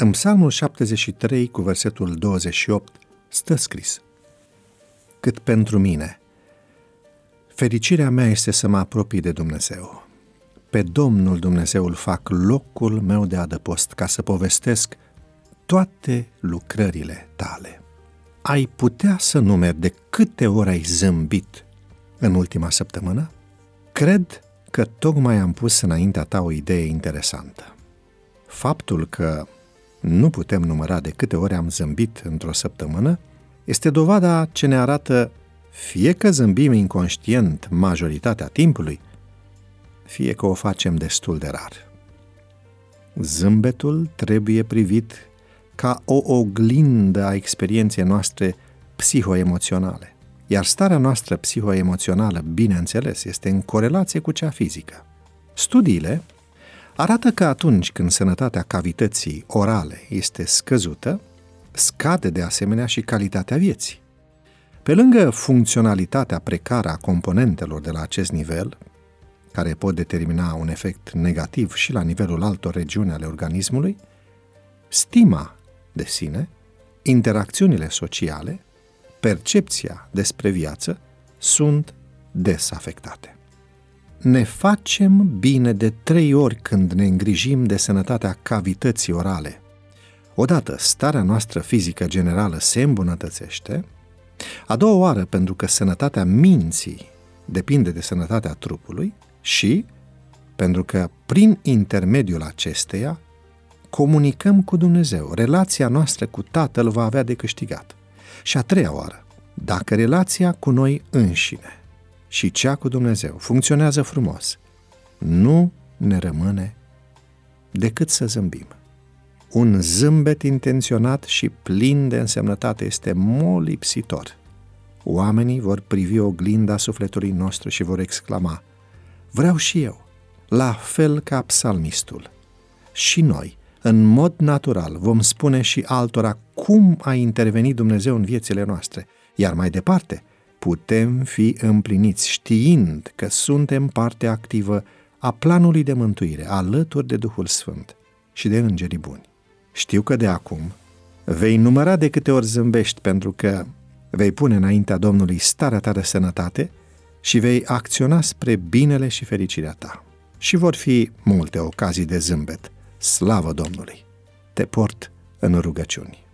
În Psalmul 73, cu versetul 28, stă scris Cât pentru mine, fericirea mea este să mă apropii de Dumnezeu. Pe Domnul Dumnezeul fac locul meu de adăpost ca să povestesc toate lucrările tale. Ai putea să numeri de câte ori ai zâmbit în ultima săptămână? Cred că tocmai am pus înaintea ta o idee interesantă. Faptul că nu putem număra de câte ori am zâmbit într-o săptămână este dovada ce ne arată fie că zâmbim inconștient majoritatea timpului, fie că o facem destul de rar. Zâmbetul trebuie privit ca o oglindă a experienței noastre psihoemoționale. Iar starea noastră psihoemoțională, bineînțeles, este în corelație cu cea fizică. Studiile arată că atunci când sănătatea cavității orale este scăzută, scade de asemenea și calitatea vieții. Pe lângă funcționalitatea precară a componentelor de la acest nivel, care pot determina un efect negativ și la nivelul altor regiuni ale organismului, stima de sine, interacțiunile sociale, percepția despre viață sunt desafectate. Ne facem bine de trei ori când ne îngrijim de sănătatea cavității orale. Odată, starea noastră fizică generală se îmbunătățește, a doua oară pentru că sănătatea minții depinde de sănătatea trupului și pentru că prin intermediul acesteia comunicăm cu Dumnezeu. Relația noastră cu Tatăl va avea de câștigat. Și a treia oară, dacă relația cu noi înșine și cea cu Dumnezeu funcționează frumos, nu ne rămâne decât să zâmbim. Un zâmbet intenționat și plin de însemnătate este molipsitor. Oamenii vor privi oglinda sufletului nostru și vor exclama, vreau și eu, la fel ca psalmistul. Și noi, în mod natural, vom spune și altora cum a intervenit Dumnezeu în viețile noastre, iar mai departe, putem fi împliniți știind că suntem parte activă a planului de mântuire, alături de Duhul Sfânt și de îngerii buni. Știu că de acum vei număra de câte ori zâmbești pentru că vei pune înaintea Domnului starea ta de sănătate și vei acționa spre binele și fericirea ta. Și vor fi multe ocazii de zâmbet. Slavă Domnului! Te port în rugăciuni.